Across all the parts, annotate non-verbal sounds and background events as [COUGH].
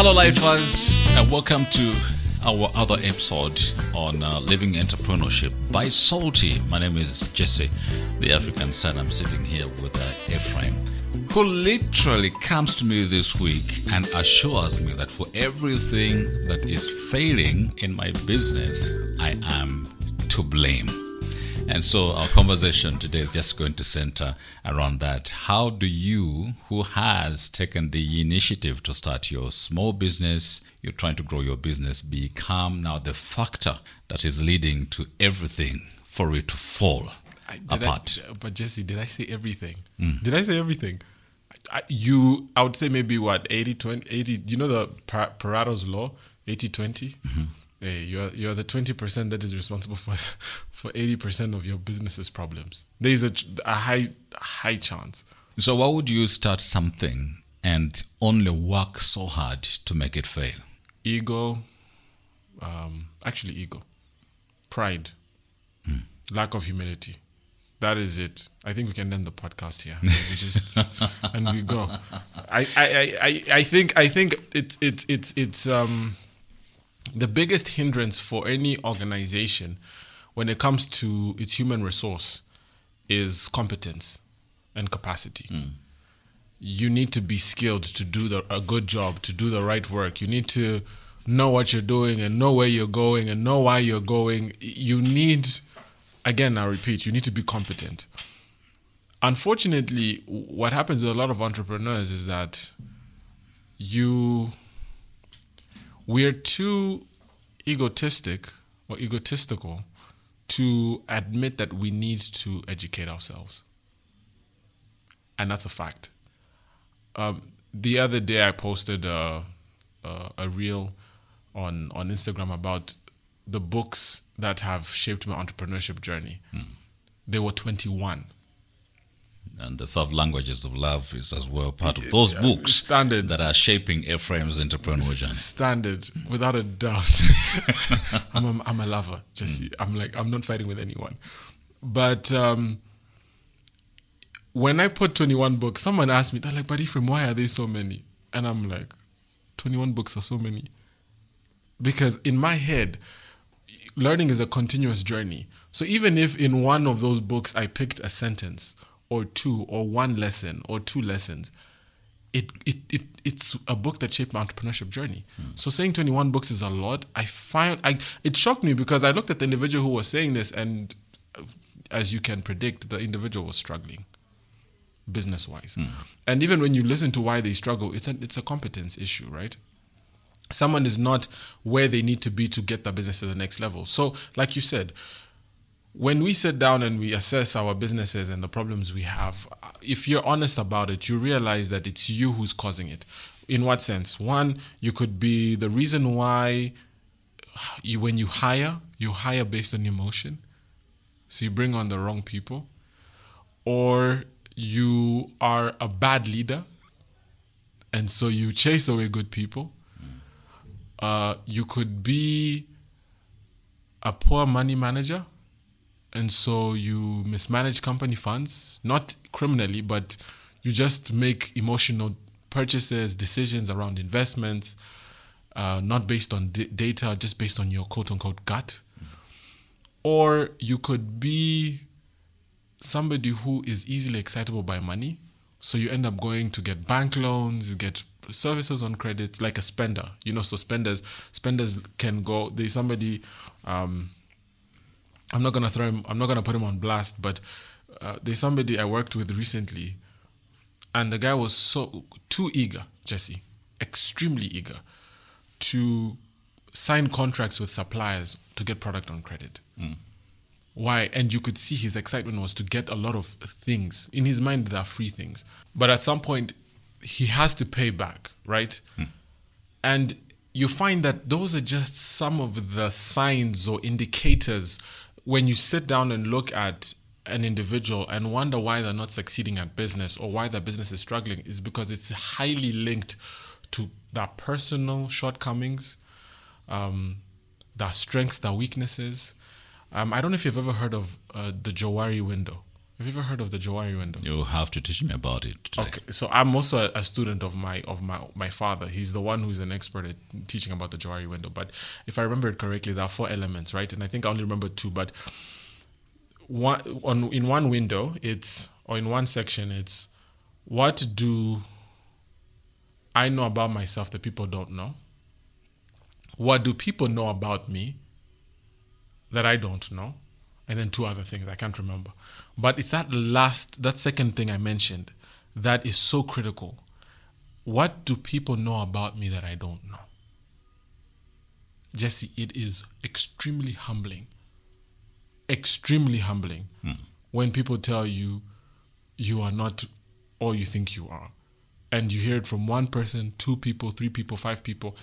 Hello, lifers, and welcome to our other episode on uh, living entrepreneurship by Saltee. My name is Jesse, the African son. I'm sitting here with uh, Ephraim, who literally comes to me this week and assures me that for everything that is failing in my business, I am to blame. And so our conversation today is just going to center around that. How do you, who has taken the initiative to start your small business, you're trying to grow your business, become now the factor that is leading to everything for it to fall I- apart? I, but Jesse, did I say everything? Mm. Did I say everything? I, you, I would say maybe what 80, 20, 80. You know the Pa- Pareto's law, 80, 20? Mm-hmm. Hey, you're you're the twenty percent that is responsible for [LAUGHS] for eighty percent of your business's problems. There is a, a high high chance. so, why would you start something and only work so hard to make it fail? Ego, um, actually ego, pride, lack of humility. That is it. I think we can end the podcast here. [LAUGHS] We just and we go. I, I, I, I- I think I think it's it's it's it's um the biggest hindrance for any organization when it comes to its human resource is competence and capacity. Hmm. You need to be skilled to do the, a good job, to do the right work. You need to know what you're doing and know where you're going and know why you're going. You need, again, I repeat, you need to be competent. Unfortunately, what happens with a lot of entrepreneurs is that you we're too egotistic or egotistical to admit that we need to educate ourselves. And that's a fact. Um, the other day, I posted a, a, a reel on, on Instagram about the books that have shaped my entrepreneurship journey. Hmm. There were 21. And the five languages of love is as well part of those books Standard. that are shaping Ephraim's entrepreneurial journey. Standard, without a doubt. [LAUGHS] I'm a, I'm a lover, Jesse. I'm like I'm not fighting with anyone. But um, when I put 21 books, someone asked me, they're like, "But Ephraim, why are there so many?" And I'm like, "21 books are so many." Because in my head, learning is a continuous journey. So even if in one of those books I picked a sentence or two or one lesson or two lessons, it, it, it it's a book that shaped my entrepreneurship journey. So saying 21 books is a lot. I find I it shocked me because I looked at the individual who was saying this and uh, as you can predict, the individual was struggling business wise. And even when you listen to why they struggle, it's a it's a competence issue, right? Someone is not where they need to be to get their business to the next level. So, like you said, when we sit down and we assess our businesses and the problems we have, if you're honest about it, you realize that it's you who's causing it. In what sense? One, you could be the reason why you, when you hire, you hire based on emotion. So you bring on the wrong people. Or you are a bad leader. And so you chase away good people. Uh, you could be a poor money manager and so you mismanage company funds not criminally but you just make emotional purchases decisions around investments uh, not based on d- data just based on your quote unquote gut. Or you could be somebody who is easily excitable by money so you end up going to get bank loans get services on credit like a spender. You know so spenders spenders can go there's somebody um, I'm not gonna throw him. I'm not gonna put him on blast, but uh, there's somebody I worked with recently, and the guy was so too eager, Jesse, extremely eager, to sign contracts with suppliers to get product on credit. Why? And you could see his excitement was to get a lot of things in his mind. There are free things, but at some point, he has to pay back, right? And you find that those are just some of the signs or indicators when you sit down and look at an individual and wonder why they're not succeeding at business or why their business is struggling is because it's highly linked to their personal shortcomings, um, their strengths, their weaknesses. Um, I don't know if you've ever heard of uh, the Johari window. Have you ever heard of the Johari window? You'll have to teach me about it. Today. Okay, so I'm also a, student of my of my my father. He's the one who's an expert at teaching about the Johari window. But if I remember it correctly, there are four elements, right? And I think I only remember two. But one on in one window, it's or in one section, it's what do I know about myself that people don't know? What do people know about me that I don't know? And then two other things I can't remember. But it's that last, that second thing I mentioned that is so critical. What do people know about me that I don't know? Jesse, it is extremely humbling. Extremely humbling hmm. when people tell you you are not all you think you are. And you hear it from one person, two people, three people, five people.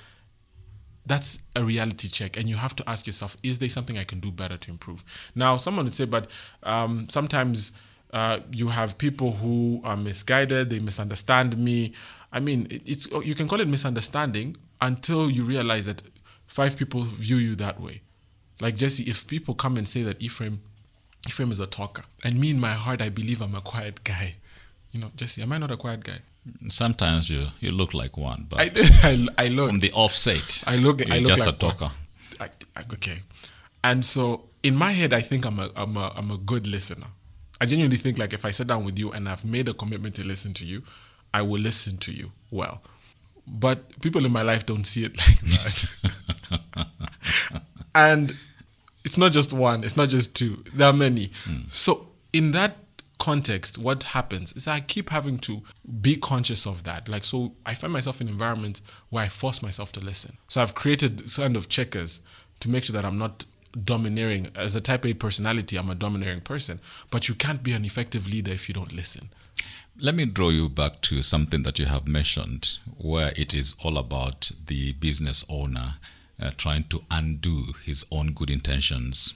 That's a reality check. And you have to ask yourself, is there something I can do better to improve? Now, someone would say, but um, sometimes uh, you have people who are misguided, they misunderstand me. I mean, it- it's you can call it misunderstanding until you realize that five people view you that way. Like Jesse, if people come and say that Ephraim, Ephraim is a talker, and me in my heart I believe I'm a quiet guy, you know, Jesse, am I not a quiet guy? Sometimes you, you look like one, but I [LAUGHS] I, I look from the offset, I look you're I look just like a talker. I, okay, and so in my head I think I'm a I'm a I'm a good listener. I genuinely think like if I sit down with you and I've made a commitment to listen to you, I will listen to you well. But people in my life don't see it [LAUGHS] like that. [LAUGHS] and it's not just one, it's not just two. There are many. Hmm. So in that context, what happens is I keep having to be conscious of that. Like so I find myself in environments where I force myself to listen. So I've created kind of checkers to make sure that I'm not domineering as a type A personality, I'm a domineering person. But you can't be an effective leader if you don't listen. Let me draw you back to something that you have mentioned, where it is all about the business owner uh, trying to undo his own good intentions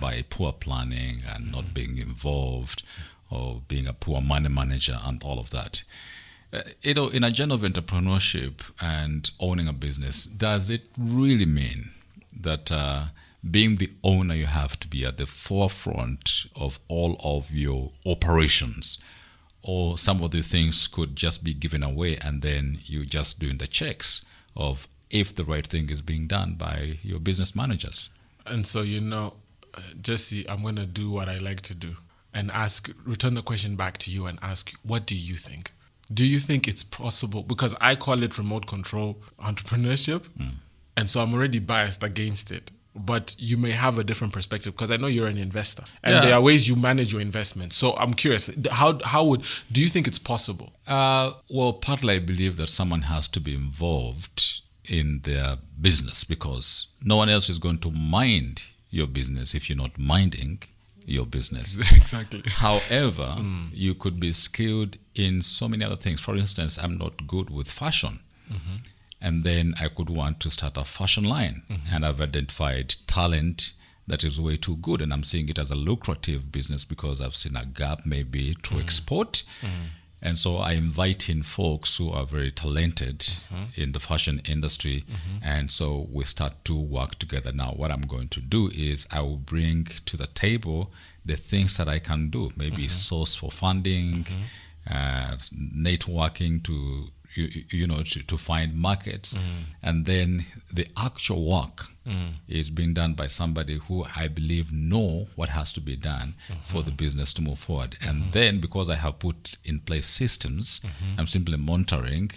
by poor planning and not being involved or being a poor money manager and all of that. Uh, you know, in a journey of entrepreneurship and owning a business, does it really mean that uh, being the owner, you have to be at the forefront of all of your operations? or some of the things could just be given away and then you're just doing the checks of if the right thing is being done by your business managers. And so, you know, uh, Jesse, I'm going to do what I like to do and ask, return the question back to you and ask, what do you think? Do you think it's possible? Because I call it remote control entrepreneurship. And so I'm already biased against it. But you may have a different perspective because I know you're an investor and Yeah. there are ways you manage your investment. So I'm curious, how, how would, do you think it's possible? Uh, well, partly I believe that someone has to be involved in their business because no one else is going to mind your business if you're not minding your business. [LAUGHS] exactly. However, mm. you could be skilled in so many other things. For instance, I'm not good with fashion. Mm-hmm. And then I could want to start a fashion line. Mm-hmm. And I've identified talent that is way too good. And I'm seeing it as a lucrative business because I've seen a gap maybe to mm. export. Mm. And so I invite in folks who are very talented mm-hmm. in the fashion industry. Mm-hmm. And so we start to work together. Now, what I'm going to do is I will bring to the table the things that I can do, maybe mm-hmm. source for funding, uh, networking to you, you know to, to find markets mm-hmm. and then the actual work mm. is being done by somebody who i believe know what has to be done mm-hmm. for the business to move forward and mm-hmm. then because i have put in place systems i'm simply monitoring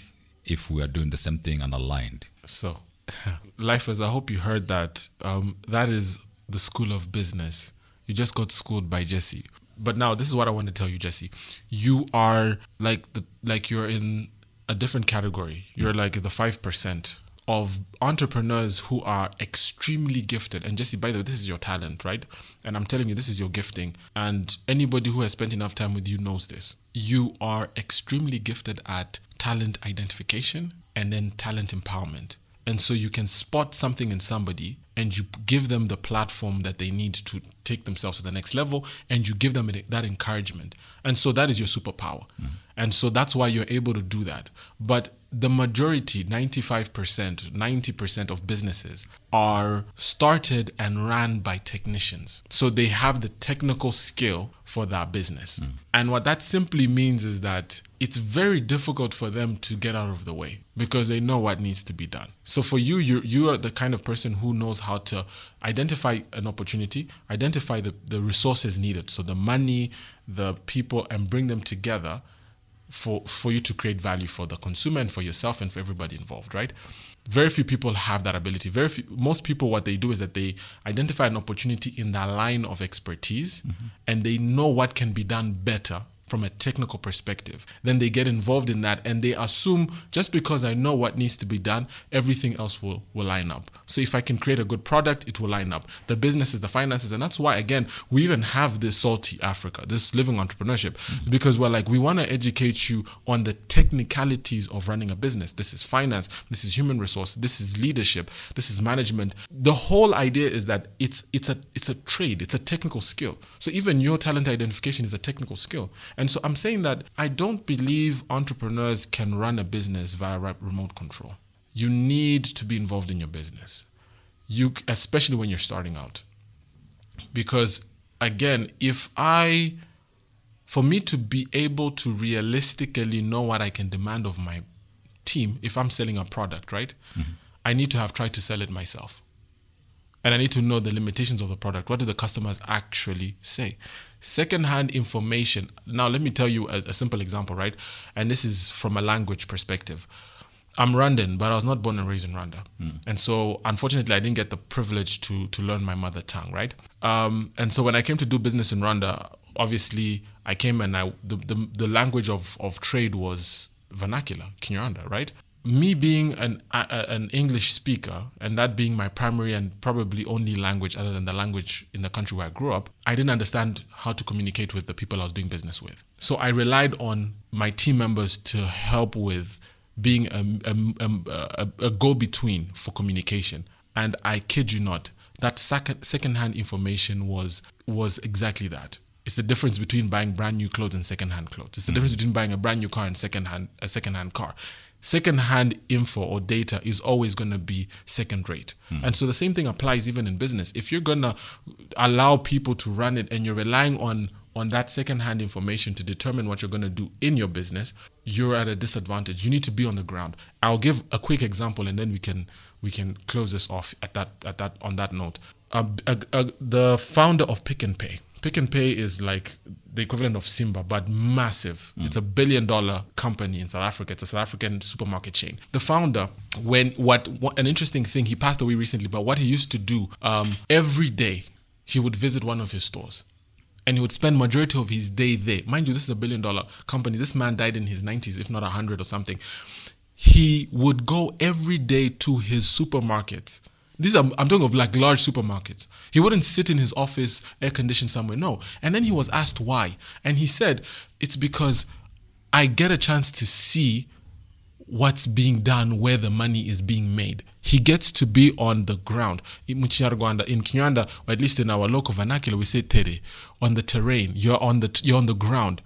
if we are doing the same thing and aligned So, [LAUGHS] lifers, I hope you heard that. Um, that is the school of business. You just got schooled by Jesse. But now, this is what I want to tell you, Jesse. You are like the like you're in a different category. You're like the five percent of entrepreneurs who are extremely gifted. And Jesse, by the way, this is your talent, right? And I'm telling you, this is your gifting. And anybody who has spent enough time with you knows this. You are extremely gifted at talent identification and then talent empowerment. And so you can spot something in somebody and you give them the platform that they need to take themselves to the next level and you give them that encouragement. And so that is your superpower. Mm. and so that's why you're able to do that. But the majority 95% 90% of businesses are started and ran by technicians. So they have the technical skill for that business. Mm. and what that simply means is that it's very difficult for them to get out of the way because they know what needs to be done. So for you you you are the kind of person who knows how to identify an opportunity identify the, the resources needed. So the money the people and bring them together for for you to create value for the consumer and for yourself and for everybody involved, right? Very few people have that ability. Very few, most people, what they do is that they identify an opportunity in their line of expertise, mm-hmm. and they know what can be done better from a technical perspective. Then they get involved in that and they assume just because I know what needs to be done, everything else will, will line up. So if I can create a good product, it will line up. The businesses, the finances, and that's why again we even have this Saltee Africa, this living entrepreneurship, mm-hmm. because we're like we want to educate you on the technicalities of running a business. This is finance, this is human resource, this is leadership, this is management. The whole idea is that it's it's a it's a trade, it's a technical skill. So even your talent identification is a technical skill. And so I'm saying that I don't believe entrepreneurs can run a business via remote control. You need to be involved in your business. You especially when you're starting out. Because again, if I for me to be able to realistically know what I can demand of my team if I'm selling a product, right? Mm-hmm. I need to have tried to sell it myself and I need to know the limitations of the product. What do the customers actually say? Secondhand information. Now, let me tell you a, a, simple example, right? And this is from a language perspective. I'm Rwandan, but I was not born and raised in Rwanda, mm. and so unfortunately, I didn't get the privilege to to learn my mother tongue, right? Um, and so when I came to do business in Rwanda, obviously, I came and I the the, the language of of trade was vernacular, Kinyarwanda, right? Me being an a, an English speaker and that being my primary and probably only language other than the language in the country where I grew up, I didn't understand how to communicate with the people I was doing business with. So I relied on my team members to help with being a, a, a, a go between for communication. And I kid you not, that second secondhand information was was exactly that. It's the difference between buying brand new clothes and secondhand clothes. It's the mm-hmm. difference between buying a brand new car and secondhand a secondhand car secondhand info or data is always going to be second rate. Mm. And so the same thing applies even in business. If you're going to allow people to run it and you're relying on on that second-hand information to determine what you're going to do in your business, you're at a disadvantage. You need to be on the ground. I'll give a quick example and then we can we can close this off at that at that on that note. Uh, uh, uh, the founder of Pick n Pay Pick n Pay is like the equivalent of Simba, but massive. Mm. It's a billion dollar company in South Africa. It's a South African supermarket chain. The founder, when what, what an interesting thing, he passed away recently, but what he used to do um, every day, he would visit one of his stores and he would spend majority of his day there. Mind you, this is a billion dollar company. This man died in his 90s, if not 100 or something. He would go every day to his supermarkets these are, I'm talking of like large supermarkets. He wouldn't sit in his office, air conditioned somewhere. No. And then he was asked why. And he said, it's because I get a chance to see what's being done where the money is being made. He gets to be on the ground. In in Kinyarwanda, or at least in our local vernacular, we say tere, on the terrain. You're on the you're on the ground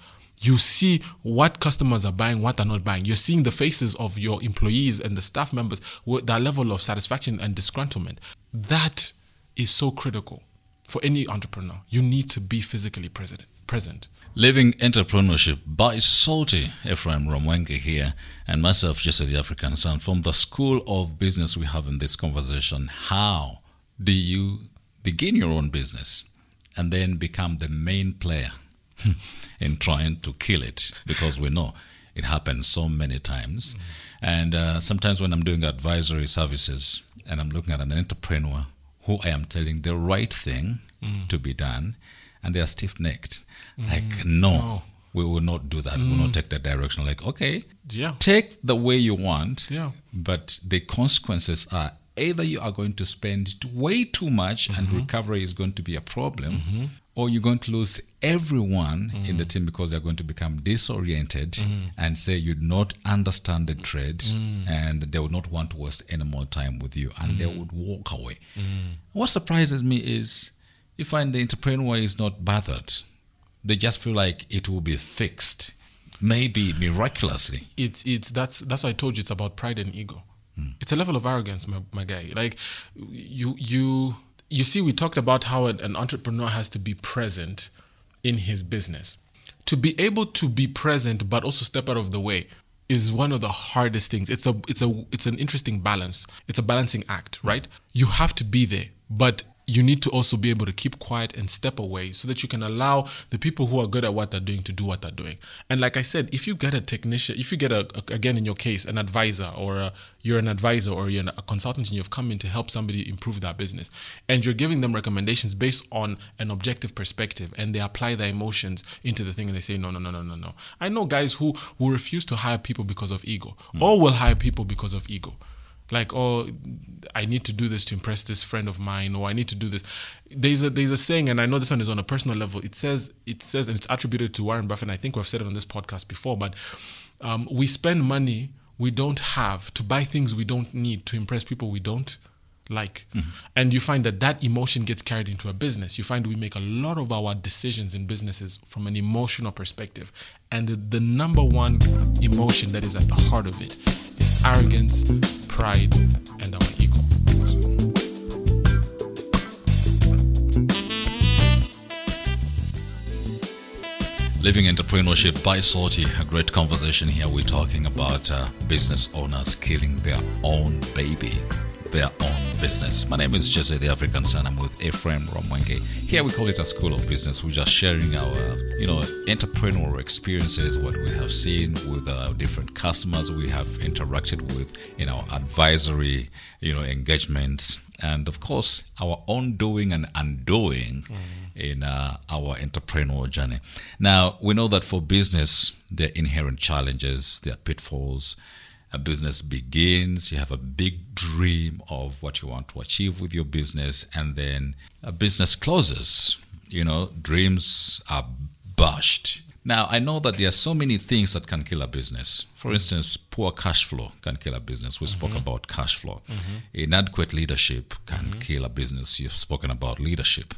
you see what customers are buying, what they're not buying. You're seeing the faces of your employees and the staff members, that level of satisfaction and disgruntlement. That is so critical for any entrepreneur. You need to be physically present. present. Living Entrepreneurship by Saltee, Ephraim Rwamwenge here, and myself, Jesse the African Son, from the School of Business we have in this conversation. How do you begin your own business and then become the main player [LAUGHS] in trying to kill it because we know it happens so many times. Mm-hmm. And uh, sometimes when I'm doing advisory services and I'm looking at an entrepreneur who I am telling the right thing mm. to be done, and they are stiff necked, mm. like, no, no, we will not do that. Mm. We will not mm. take that direction. Like, okay, yeah. take the way you want, yeah. but the consequences are either you are going to spend way too much mm-hmm. and recovery is going to be a problem, mm-hmm. or you're going to lose everyone in the mm. team because they're going to become disoriented mm. and say you do not understand the trade mm. and they would not want to waste any more time with you and they would walk away. What surprises me is you find the entrepreneur is not bothered. They just feel like it will be fixed, maybe miraculously. it's it's that's that's why I told you it's about pride and ego. It's a level of arrogance, my, my guy. Like you you you see, we talked about how an entrepreneur has to be present in his business. To be able to be present but also step out of the way is one of the hardest things. It's a it's a it's an interesting balance. It's a balancing act, right? You have to be there, but you need to also be able to keep quiet and step away so that you can allow the people who are good at what they're doing to do what they're doing. And like I said, if you get a technician, if you get a, a- again in your case an advisor or a, you're an advisor or you're a consultant and you've come in to help somebody improve their business, and you're giving them recommendations based on an objective perspective, and they apply their emotions into the thing and they say no, no, no, no, no, no. I know guys who who refuse to hire people because of ego, or will hire people because of ego like oh i need to do this to impress this friend of mine or i need to do this. There's a there's a saying and i know this one is on a personal level. It says it says and it's attributed to warren buffett and i think we've said it on this podcast before but um, we spend money we don't have to buy things we don't need to impress people we don't like. And you find that that emotion gets carried into a business. You find we make a lot of our decisions in businesses from an emotional perspective and the, the number one emotion that is at the heart of it arrogance pride and our ego Living Entrepreneurship by Saltee, a great conversation here. We're talking about uh, business owners killing their own baby, their own business. My name is Jesse the African and I'm with Ephraim Rwamwenge. Here we call it a school of business. We're just sharing our, you know, entrepreneurial experiences, what we have seen with our different customers we have interacted with in our advisory, you know, engagements, and of course our own doing and undoing in uh, our entrepreneurial journey. Now, we know that for business, there are inherent challenges, there are pitfalls. A business begins, you have a big dream of what you want to achieve with your business, and then a business closes. You know, dreams are bashed. Now, I know that there are so many things that can kill a business. For instance, poor cash flow can kill a business. We spoke mm-hmm. about cash flow. Mm-hmm. Inadequate leadership can mm-hmm. kill a business. You've spoken about leadership.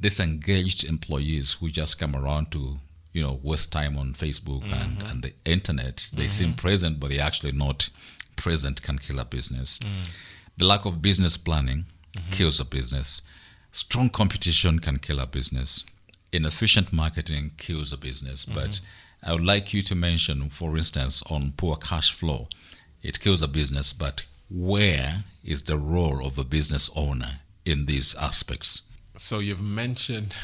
Disengaged employees who just come around to, you know, waste time on Facebook and, mm-hmm. and the internet. They mm-hmm. seem present, but they're actually not present can kill a business. Mm. The lack of business planning mm-hmm. kills a business. Strong competition can kill a business. Inefficient marketing kills a business. But I would like you to mention, for instance, on poor cash flow, it kills a business. But where is the role of a business owner in these aspects? so you've mentioned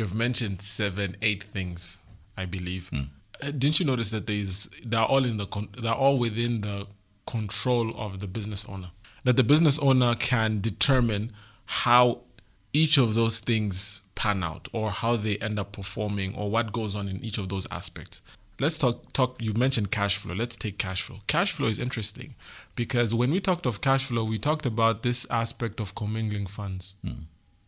you've mentioned seven eight things i believe. Uh, didn't you notice that there's they're all in the con- they're all within the control of the business owner? That the business owner can determine how each of those things pan out or how they end up performing or what goes on in each of those aspects. Let's talk talk you mentioned cash flow. Let's take cash flow. Cash flow is interesting because when we talked of cash flow we talked about this aspect of commingling funds.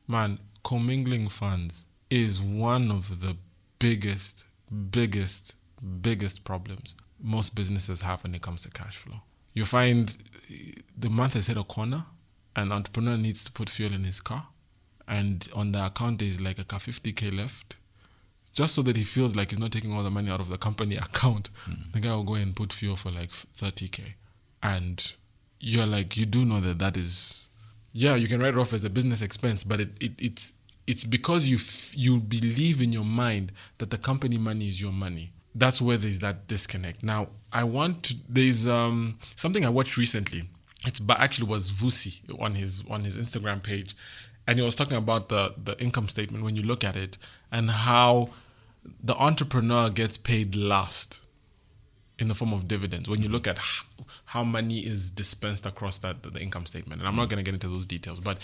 Man, commingling funds is one of the biggest, biggest, biggest problems most businesses have when it comes to cash flow. You find the month has hit a corner, and the entrepreneur needs to put fuel in his car, and on the account there's like a 50k left. Just so that he feels like he's not taking all the money out of the company [LAUGHS] account, mm. the guy will go and put fuel for like 30k, and you're like, you do know that that is yeah, you can write it off as a business expense, but it, it it's it's because you f- you believe in your mind that the company money is your money. That's where there's that disconnect. Now, I want to. There's um something I watched recently. It's but actually was Vusi on his on his Instagram page, and he was talking about the the income statement when you look at it and how the entrepreneur gets paid last in the form of dividends when you look at how money is dispensed across that the income statement. And i'm not going to get into those details but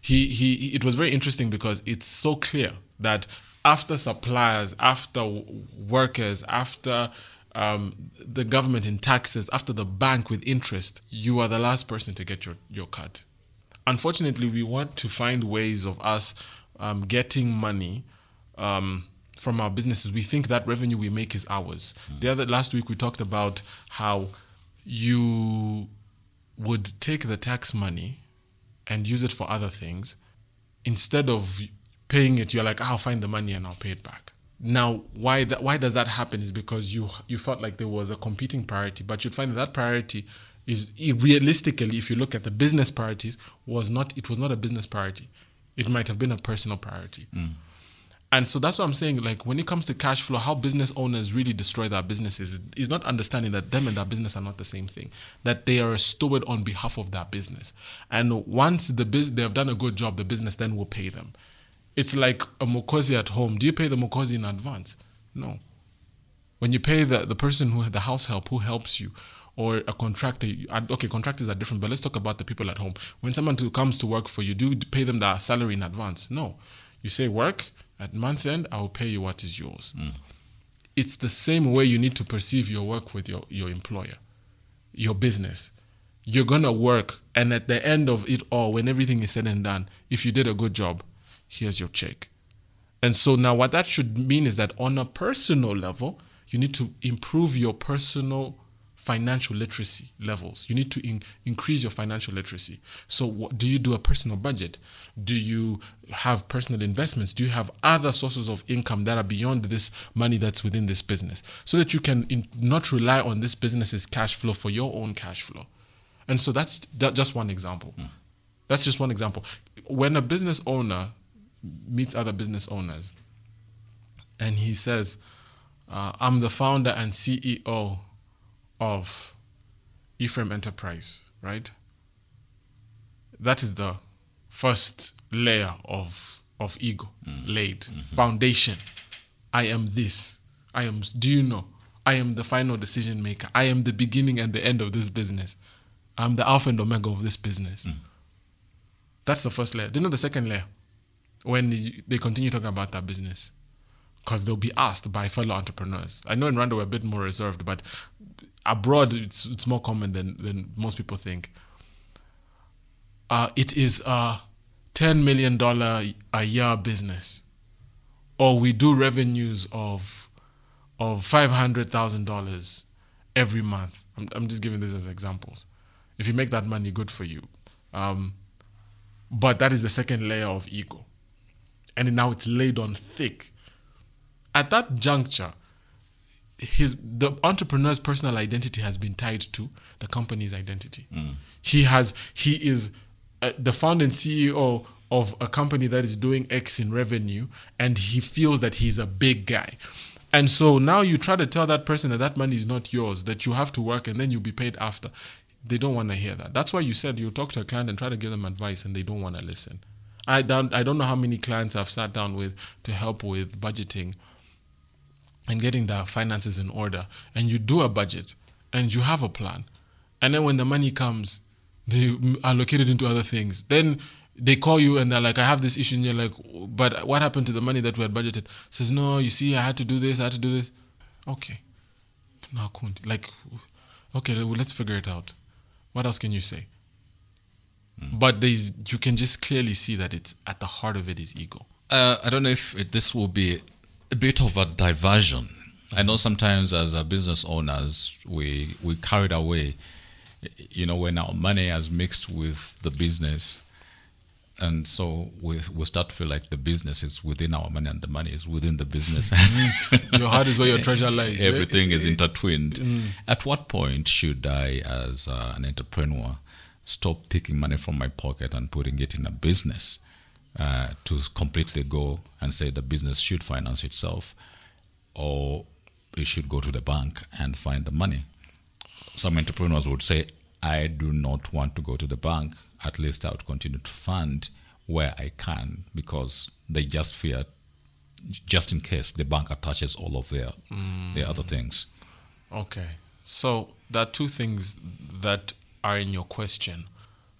he he- it was very interesting because it's so clear that after suppliers after workers after um, the government in taxes after the bank with interest you are the last person to get your your cut unfortunately we want to find ways of us um, getting money um, from our businesses, we think that revenue we make is ours. The other last week we talked about how you would take the tax money and use it for other things instead of paying it. You're like, "Ah, I'll find the money and I'll pay it back. Now, why that? Why does that happen? Is because you you felt like there was a competing priority, but you'd find that, that priority is realistically, if you look at the business priorities, was not it was not a business priority. It might have been a personal priority. And so that's what I'm saying. Like when it comes to cash flow, how business owners really destroy their businesses is not understanding that them and their business are not the same thing. That they are a steward on behalf of their business. And once the bus- they have done a good job, the business then will pay them. It's like a mokozi at home. Do you pay the mokozi in advance? No. When you pay the, the person who the house help who helps you, or a contractor. uh, Okay, contractors are different, but let's talk about the people at home. When someone comes to work for you, do you pay them their salary in advance? No. You say work at month end. I will pay you what is yours. Hmm. It's the same way you need to perceive your work with your your employer, your business. You're gonna work, and at the end of it all, when everything is said and done, if you did a good job, here's your check. And so now, what that should mean is that on a personal level, you need to improve your personal financial literacy levels. You need to in- increase your financial literacy. So, what, do you do a personal budget? Do you have personal investments? Do you have other sources of income that are beyond this money that's within this business so that you can in, not rely on this business's cash flow for your own cash flow? And so, that's that, just one example. That's just one example. When a business owner meets other business owners and he says, uh, I'm the founder and CEO of Ephraim Enterprise, right? That is the first layer of of ego mm-hmm. laid mm-hmm. foundation. I am this. I am. Do you know? I am the final decision maker. I am the beginning and the end of this business. I'm the alpha and omega of this business. Mm. That's the first layer. Do you know the second layer? When they continue talking about that business, because they'll be asked by fellow entrepreneurs. I know in Rwanda we're a bit more reserved, but abroad it's it's more common than than most people think. Uh, it is a ten million dollar a year business, or we do revenues of of five hundred thousand dollars every month. I'm I'm just giving this as examples. If you make that money, good for you. Um, but that is the second layer of ego, and now it's laid on thick at that juncture, his the entrepreneur's personal identity has been tied to the company's identity. He has he is uh, the founder and CEO of a company that is doing X in revenue, and he feels that he's a big guy. And so now you try to tell that person that that money is not yours, that you have to work and then you'll be paid after. They don't want to hear that. That's why you said you talk to a client and try to give them advice, and they don't want to listen. I don't I don't know how many clients I've sat down with to help with budgeting and getting the finances in order and you do a budget and you have a plan and then when the money comes they allocate it into other things. Then they call you and they're like i have this issue and you're like but what happened to the money that we had budgeted? Says no you see i had to do this i had to do this. Okay. No couldn't like okay well, let's figure it out. What else can you say? But there's you can just clearly see that it's at the heart of it is ego. Uh, I don't know if it, this will be a bit of a diversion. I know sometimes as a business owners, we we carried away, you know, when our money has mixed with the business, and so we we start to feel like the business is within our money and the money is within the business. [LAUGHS] your heart is where your treasure [LAUGHS] lies eh? Everything is intertwined. At what point should I, as uh, an entrepreneur, stop picking money from my pocket and putting it in a business uh, to completely go and say the business should finance itself, or it should go to the bank and find the money? Some entrepreneurs would say, I do not want to go to the bank. At least I would continue to fund where I can because they just fear, just in case the bank attaches all of their their other things. Okay. So there are two things that are in your question.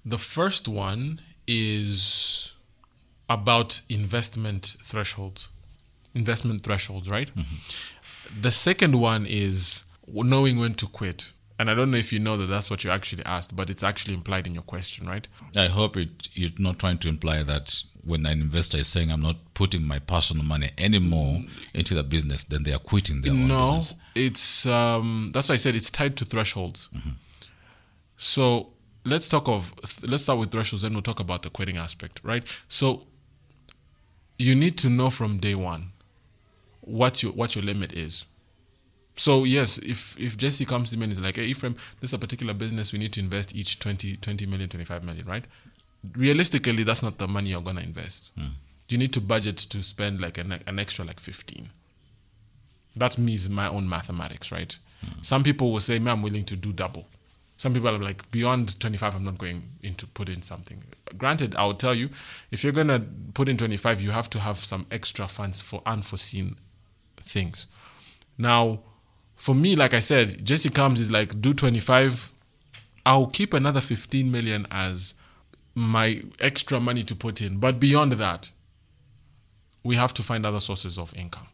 The first one is about investment thresholds. Investment thresholds, right? Mm-hmm. The second one is knowing when to quit. And I don't know if you know that that's what you actually asked, but it's actually implied in your question, right? I hope it, you're not trying to imply that when an investor is saying, I'm not putting my personal money anymore mm. into the business, then they are quitting their own No, business. it's um, that's why I said it's tied to thresholds. Mm-hmm. So let's talk of let's start with thresholds, then we'll talk about the quitting aspect, right? So you need to know from day one what your what your limit is. So yes, if if Jesse comes to me and is like, hey Ephraim, this is a particular business, we need to invest each 20, 20 million, 25 million, right? Realistically, that's not the money you're gonna invest. Hmm. You need to budget to spend like an, an extra like 15 that's me is my own mathematics, right? Hmm. Some people will say, "Man, I'm willing to do double." Some people are like, "Beyond 25, I'm not going into put in something." Granted, I will tell you, if you're gonna put in 25, you have to have some extra funds for unforeseen things. Now, for me, like I said, Jesse comes is like, "Do 25." I'll keep another 15 million as my extra money to put in, but beyond that, we have to find other sources of income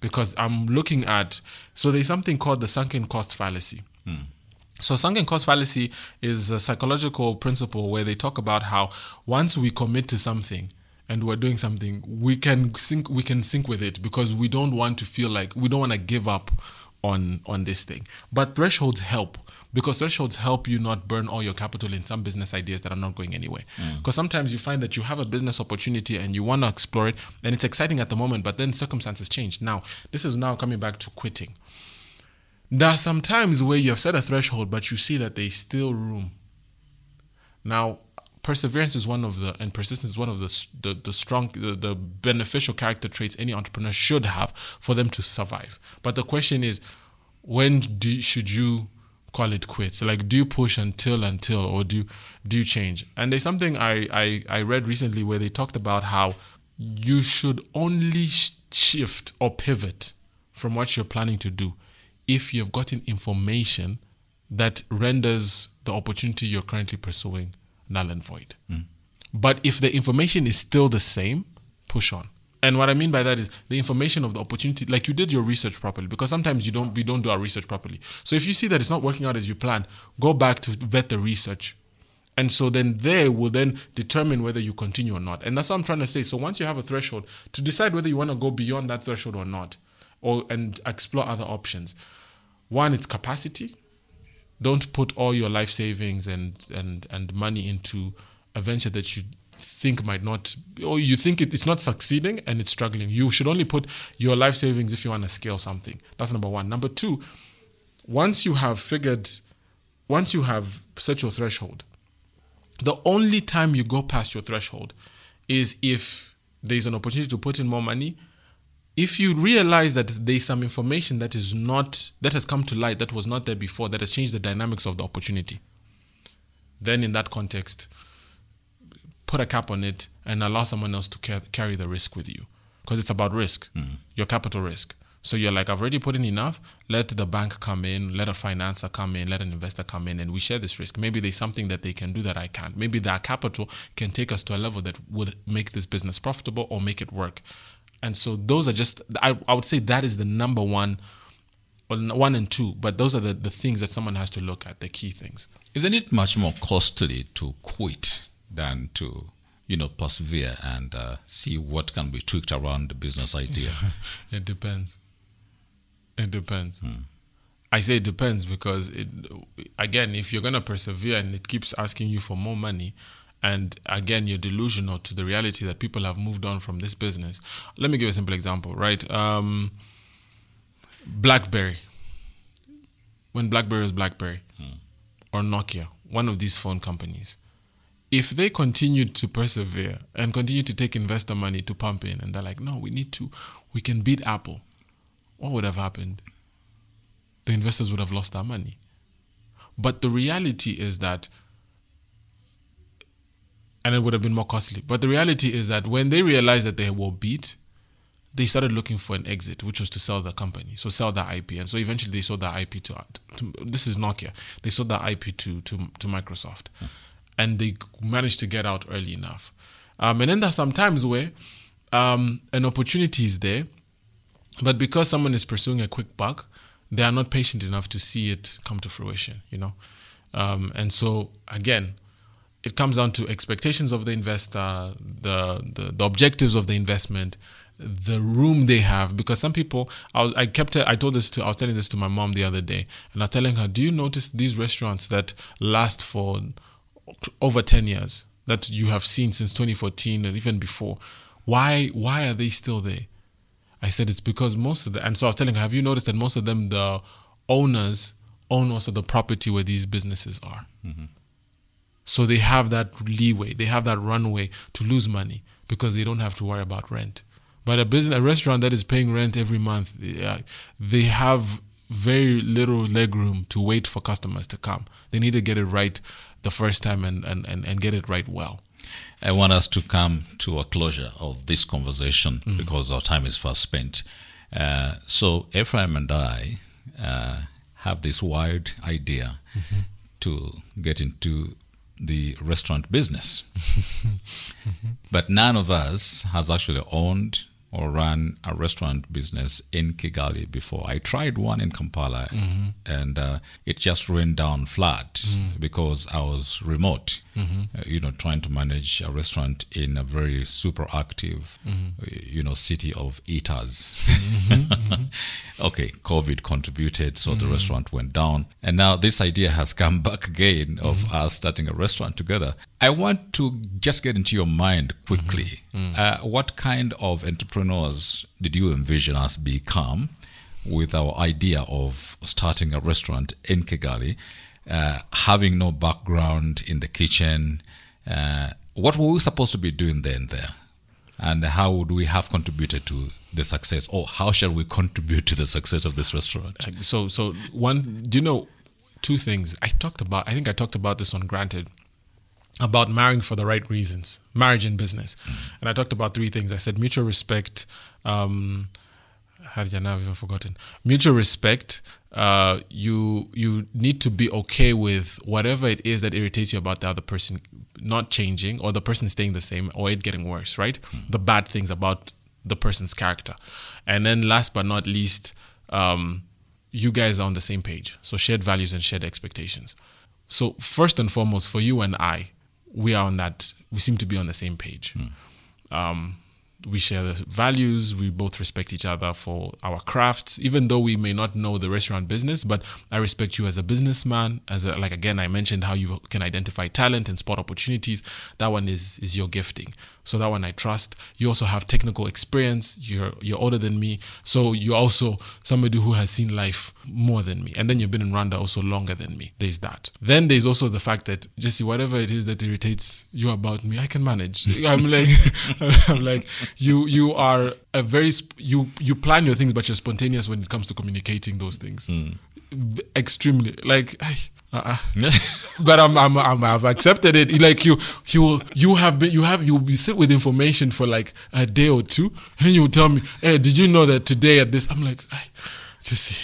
because I'm looking at so there's something called the sunken cost fallacy. Hmm. So sunken cost fallacy is a psychological principle where they talk about how once we commit to something and we're doing something, we can sync we can sync with it because we don't want to feel like we don't want to give up on on this thing. But thresholds help because thresholds help you not burn all your capital in some business ideas that are not going anywhere. Mm. Because sometimes you find that you have a business opportunity and you want to explore it and it's exciting at the moment, but then circumstances change. Now, this is now coming back to quitting. There are some times where you have set a threshold, but you see that there's still room. Now, perseverance is one of the, and persistence is one of the the, the strong, the, the beneficial character traits any entrepreneur should have for them to survive. But the question is, when do, should you call it quits? Like, do you push until until, or do do you change? And there's something I I, I read recently where they talked about how you should only sh- shift or pivot from what you're planning to do if you've gotten information that renders the opportunity you're currently pursuing null and void. Mm. But if the information is still the same, push on. And what I mean by that is the information of the opportunity, like you did your research properly, because sometimes you don't we don't do our research properly. So if you see that it's not working out as you plan, go back to vet the research. And so then they will then determine whether you continue or not. And that's what I'm trying to say. So once you have a threshold, to decide whether you want to go beyond that threshold or not, or and explore other options. One, it's capacity. Don't put all your life savings and and and money into a venture that you think might not or you think it, it's not succeeding and it's struggling. You should only put your life savings if you want to scale something. That's number one. Number two, once you have figured once you have set your threshold, the only time you go past your threshold is if there's an opportunity to put in more money. If you realize that there's some information that is not that has come to light that was not there before that has changed the dynamics of the opportunity, then in that context, put a cap on it and allow someone else to ca- carry the risk with you because it's about risk, mm. your capital risk. So you're like, I've already put in enough. Let the bank come in, let a financer come in, let an investor come in, and we share this risk. Maybe there's something that they can do that I can't. Maybe their capital can take us to a level that would make this business profitable or make it work. And so those are just, I, I would say that is the number one, well, one and two, but those are the, the things that someone has to look at, the key things. Isn't it much more costly to quit than to, you know, persevere and uh, see what can be tweaked around the business idea? [LAUGHS] It depends. It depends. I say it depends because it again, if you're gonna persevere and it keeps asking you for more money, and again you're delusional to the reality that people have moved on from this business. Let me give you a simple example, right? Um, BlackBerry. When BlackBerry was BlackBerry, or Nokia, one of these phone companies, if they continued to persevere and continue to take investor money to pump in, and they're like, no, we need to, we can beat Apple, what would have happened? The investors would have lost their money. But the reality is that, and it would have been more costly. But the reality is that when they realized that they were beat, they started looking for an exit, which was to sell the company, so sell the IP, and so eventually they sold their IP to, to this is Nokia. They sold their IP to to, to Microsoft, and they managed to get out early enough. Um, and then there's some times where um, an opportunity is there, but because someone is pursuing a quick buck, they are not patient enough to see it come to fruition. You know, um, and so again, it comes down to expectations of the investor, the, the the objectives of the investment, the room they have. Because some people, I was, I kept, I told this to, I was telling this to my mom the other day, and I was telling her, do you notice these restaurants that last for over ten years that you have seen since 2014 and even before? Why why are they still there? I said it's because most of the and so I was telling her, have you noticed that most of them the owners own also the property where these businesses are. Mm-hmm. So they have that leeway, they have that runway to lose money because they don't have to worry about rent. But a business, a restaurant that is paying rent every month, they have very little leg room to wait for customers to come. They need to get it right the first time and, and, and, and get it right well. I want us to come to a closure of this conversation because our time is fast spent. Uh, so, Ephraim and I uh, have this wild idea to get into the restaurant business. [LAUGHS] But none of us has actually owned or run a restaurant business in Kigali before. I tried one in Kampala mm-hmm. and uh, it just ran down flat mm. because I was remote, mm-hmm. uh, you know, trying to manage a restaurant in a very super active, mm-hmm. uh, you know, city of eaters. [LAUGHS] okay, COVID contributed, so the restaurant went down. And now this idea has come [LAUGHS] back again of us starting a restaurant together. I want to just get into your mind quickly. Uh, what kind of entrepreneurs did you envision us become with our idea of starting a restaurant in Kigali, uh, having no background in the kitchen? Uh, what were we supposed to be doing then there? And how would we have contributed to the success, or how shall we contribute to the success of this restaurant? So, so one, do you know two things? I talked about, I think I talked about this on Granted about marrying for the right reasons, marriage and business. And I talked about three things. I said mutual respect. Um, how did I now even forgotten? Mutual respect. Uh, you you need to be okay with whatever it is that irritates you about the other person not changing, or the person staying the same, or it getting worse. Right? The bad things about the person's character, and then last but not least, um, you guys are on the same page. So shared values and shared expectations. So first and foremost, for you and I, we are on that. We seem to be on the same page. Um, we share the values. We both respect each other for our crafts, even though we may not know the restaurant business. But I respect you as a businessman. As a, like again, I mentioned how you can identify talent and spot opportunities. That one is is your gifting. So that one I trust. You also have technical experience. You're you're older than me, so you're also somebody who has seen life more than me. And then you've been in Rwanda also longer than me. There's that. Then there's also the fact that Jesse, whatever it is that irritates you about me, I can manage. I'm like, [LAUGHS] I'm like, you you are a very sp- you you plan your things, but you're spontaneous when it comes to communicating those things. Hmm. V- Extremely like. Uh-uh. [LAUGHS] but I'm, I'm, I'm I've accepted it. Like you, you, you have been, you have, you'll be sit with information for like a day or two, and then you tell me, "Hey, did you know that today at this?" I'm like, I, Jesse,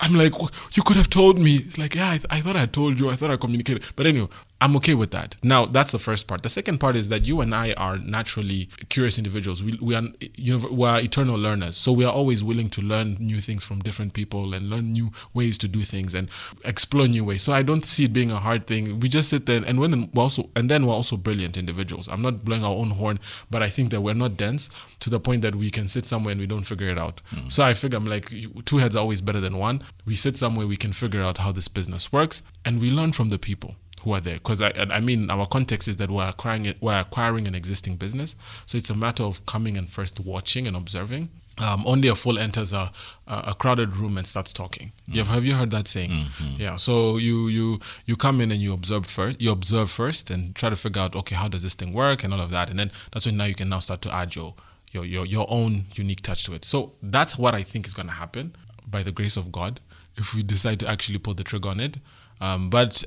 I'm like, you could have told me. It's like, yeah, I, I thought I told you. I thought I communicated. But anyway, I'm okay with that. Now, that's the first part. The second part is that you and I are naturally curious individuals. We, we are, you know, we are eternal learners. So we are always willing to learn new things from different people and learn new ways to do things and explore new ways. So I don't see it being a hard thing. We just sit there and when we're also, and then we're also brilliant individuals. I'm not blowing our own horn, but I think that we're not dense to the point that we can sit somewhere and we don't figure it out. Hmm. So I figure I'm like, two heads are always better than one. We sit somewhere, we can figure out how this business works and we learn from the people who are there. Because I, I mean our context is that we're acquiring it, we're acquiring an existing business. So it's a matter of coming and first watching and observing. Um, only a fool enters a, a a crowded room and starts talking. You have, have you heard that saying? Yeah. So you you you come in and you observe first you observe first and try to figure out okay how does this thing work and all of that. And then that's when now you can now start to add your your your, your own unique touch to it. So that's what i think is going to happen by the grace of god if we decide to actually pull the trigger on it. Um, but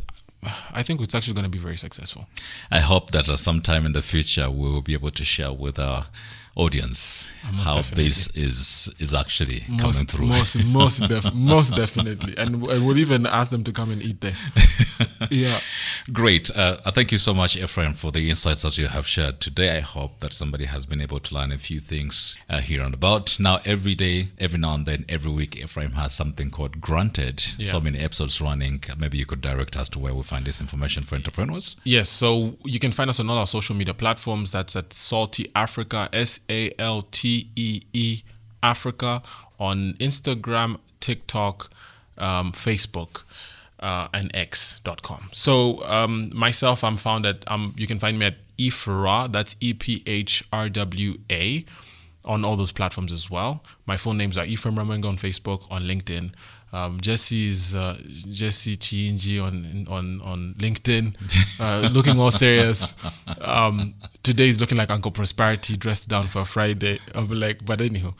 I think it's actually going to be very successful. I hope that uh, at some time in the future we will be able to share with our audience Most how definitely. this is is actually coming through. most, most, [LAUGHS] def- most definitely, and w- we'll even ask them to come and eat there. [LAUGHS] yeah, Great. Uh, uh, thank you so much, Ephraim, for the insights that you have shared today. I hope that somebody has been able to learn a few things uh, here and about. Now, every day, every now and then, every week, Ephraim has something called Granted. Yeah. So many episodes running. Maybe you could direct us to where we find this information for entrepreneurs. yes. So you can find us on all our social media platforms. That's at Saltee Africa, S A L T E E Africa, on Instagram, TikTok, um, Facebook. Uh, and x.com. So um, myself, I'm found at um, you can find me at Ephra. That's E P H R W A on all those platforms as well. My full names are Ephraim Rwamwenge on Facebook, on LinkedIn. Um, Jesse's uh, Jesse Kiyingi on on on LinkedIn, [LAUGHS] uh, looking all serious. Um, today he's looking like Uncle Prosperity, dressed down for a Friday. I'll be like, but anyhow,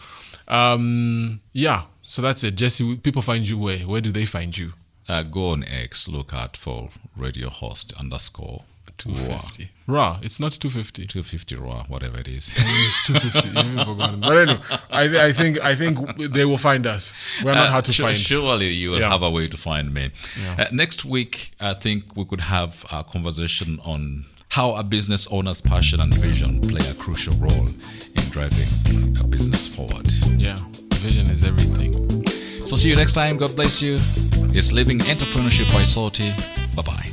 um, yeah. So that's it. Jesse, people find you where? Where do they find you? Uh, go on X, look out for radio host underscore Two fifty. Raw. It's not two fifty. 250 raw, whatever it is. It's two fifty. But anyway, I, th- I think I think they will find us. We're not hard to Uh, Su- find. Surely you will Yeah. have a way to find me. Yeah. Uh, next week, I think we could have a conversation on how a business owner's passion and vision play a crucial role in driving a business forward. Yeah, vision is everything. So, see you next time. God bless you. It's Living Entrepreneurship by Saltee. Bye bye.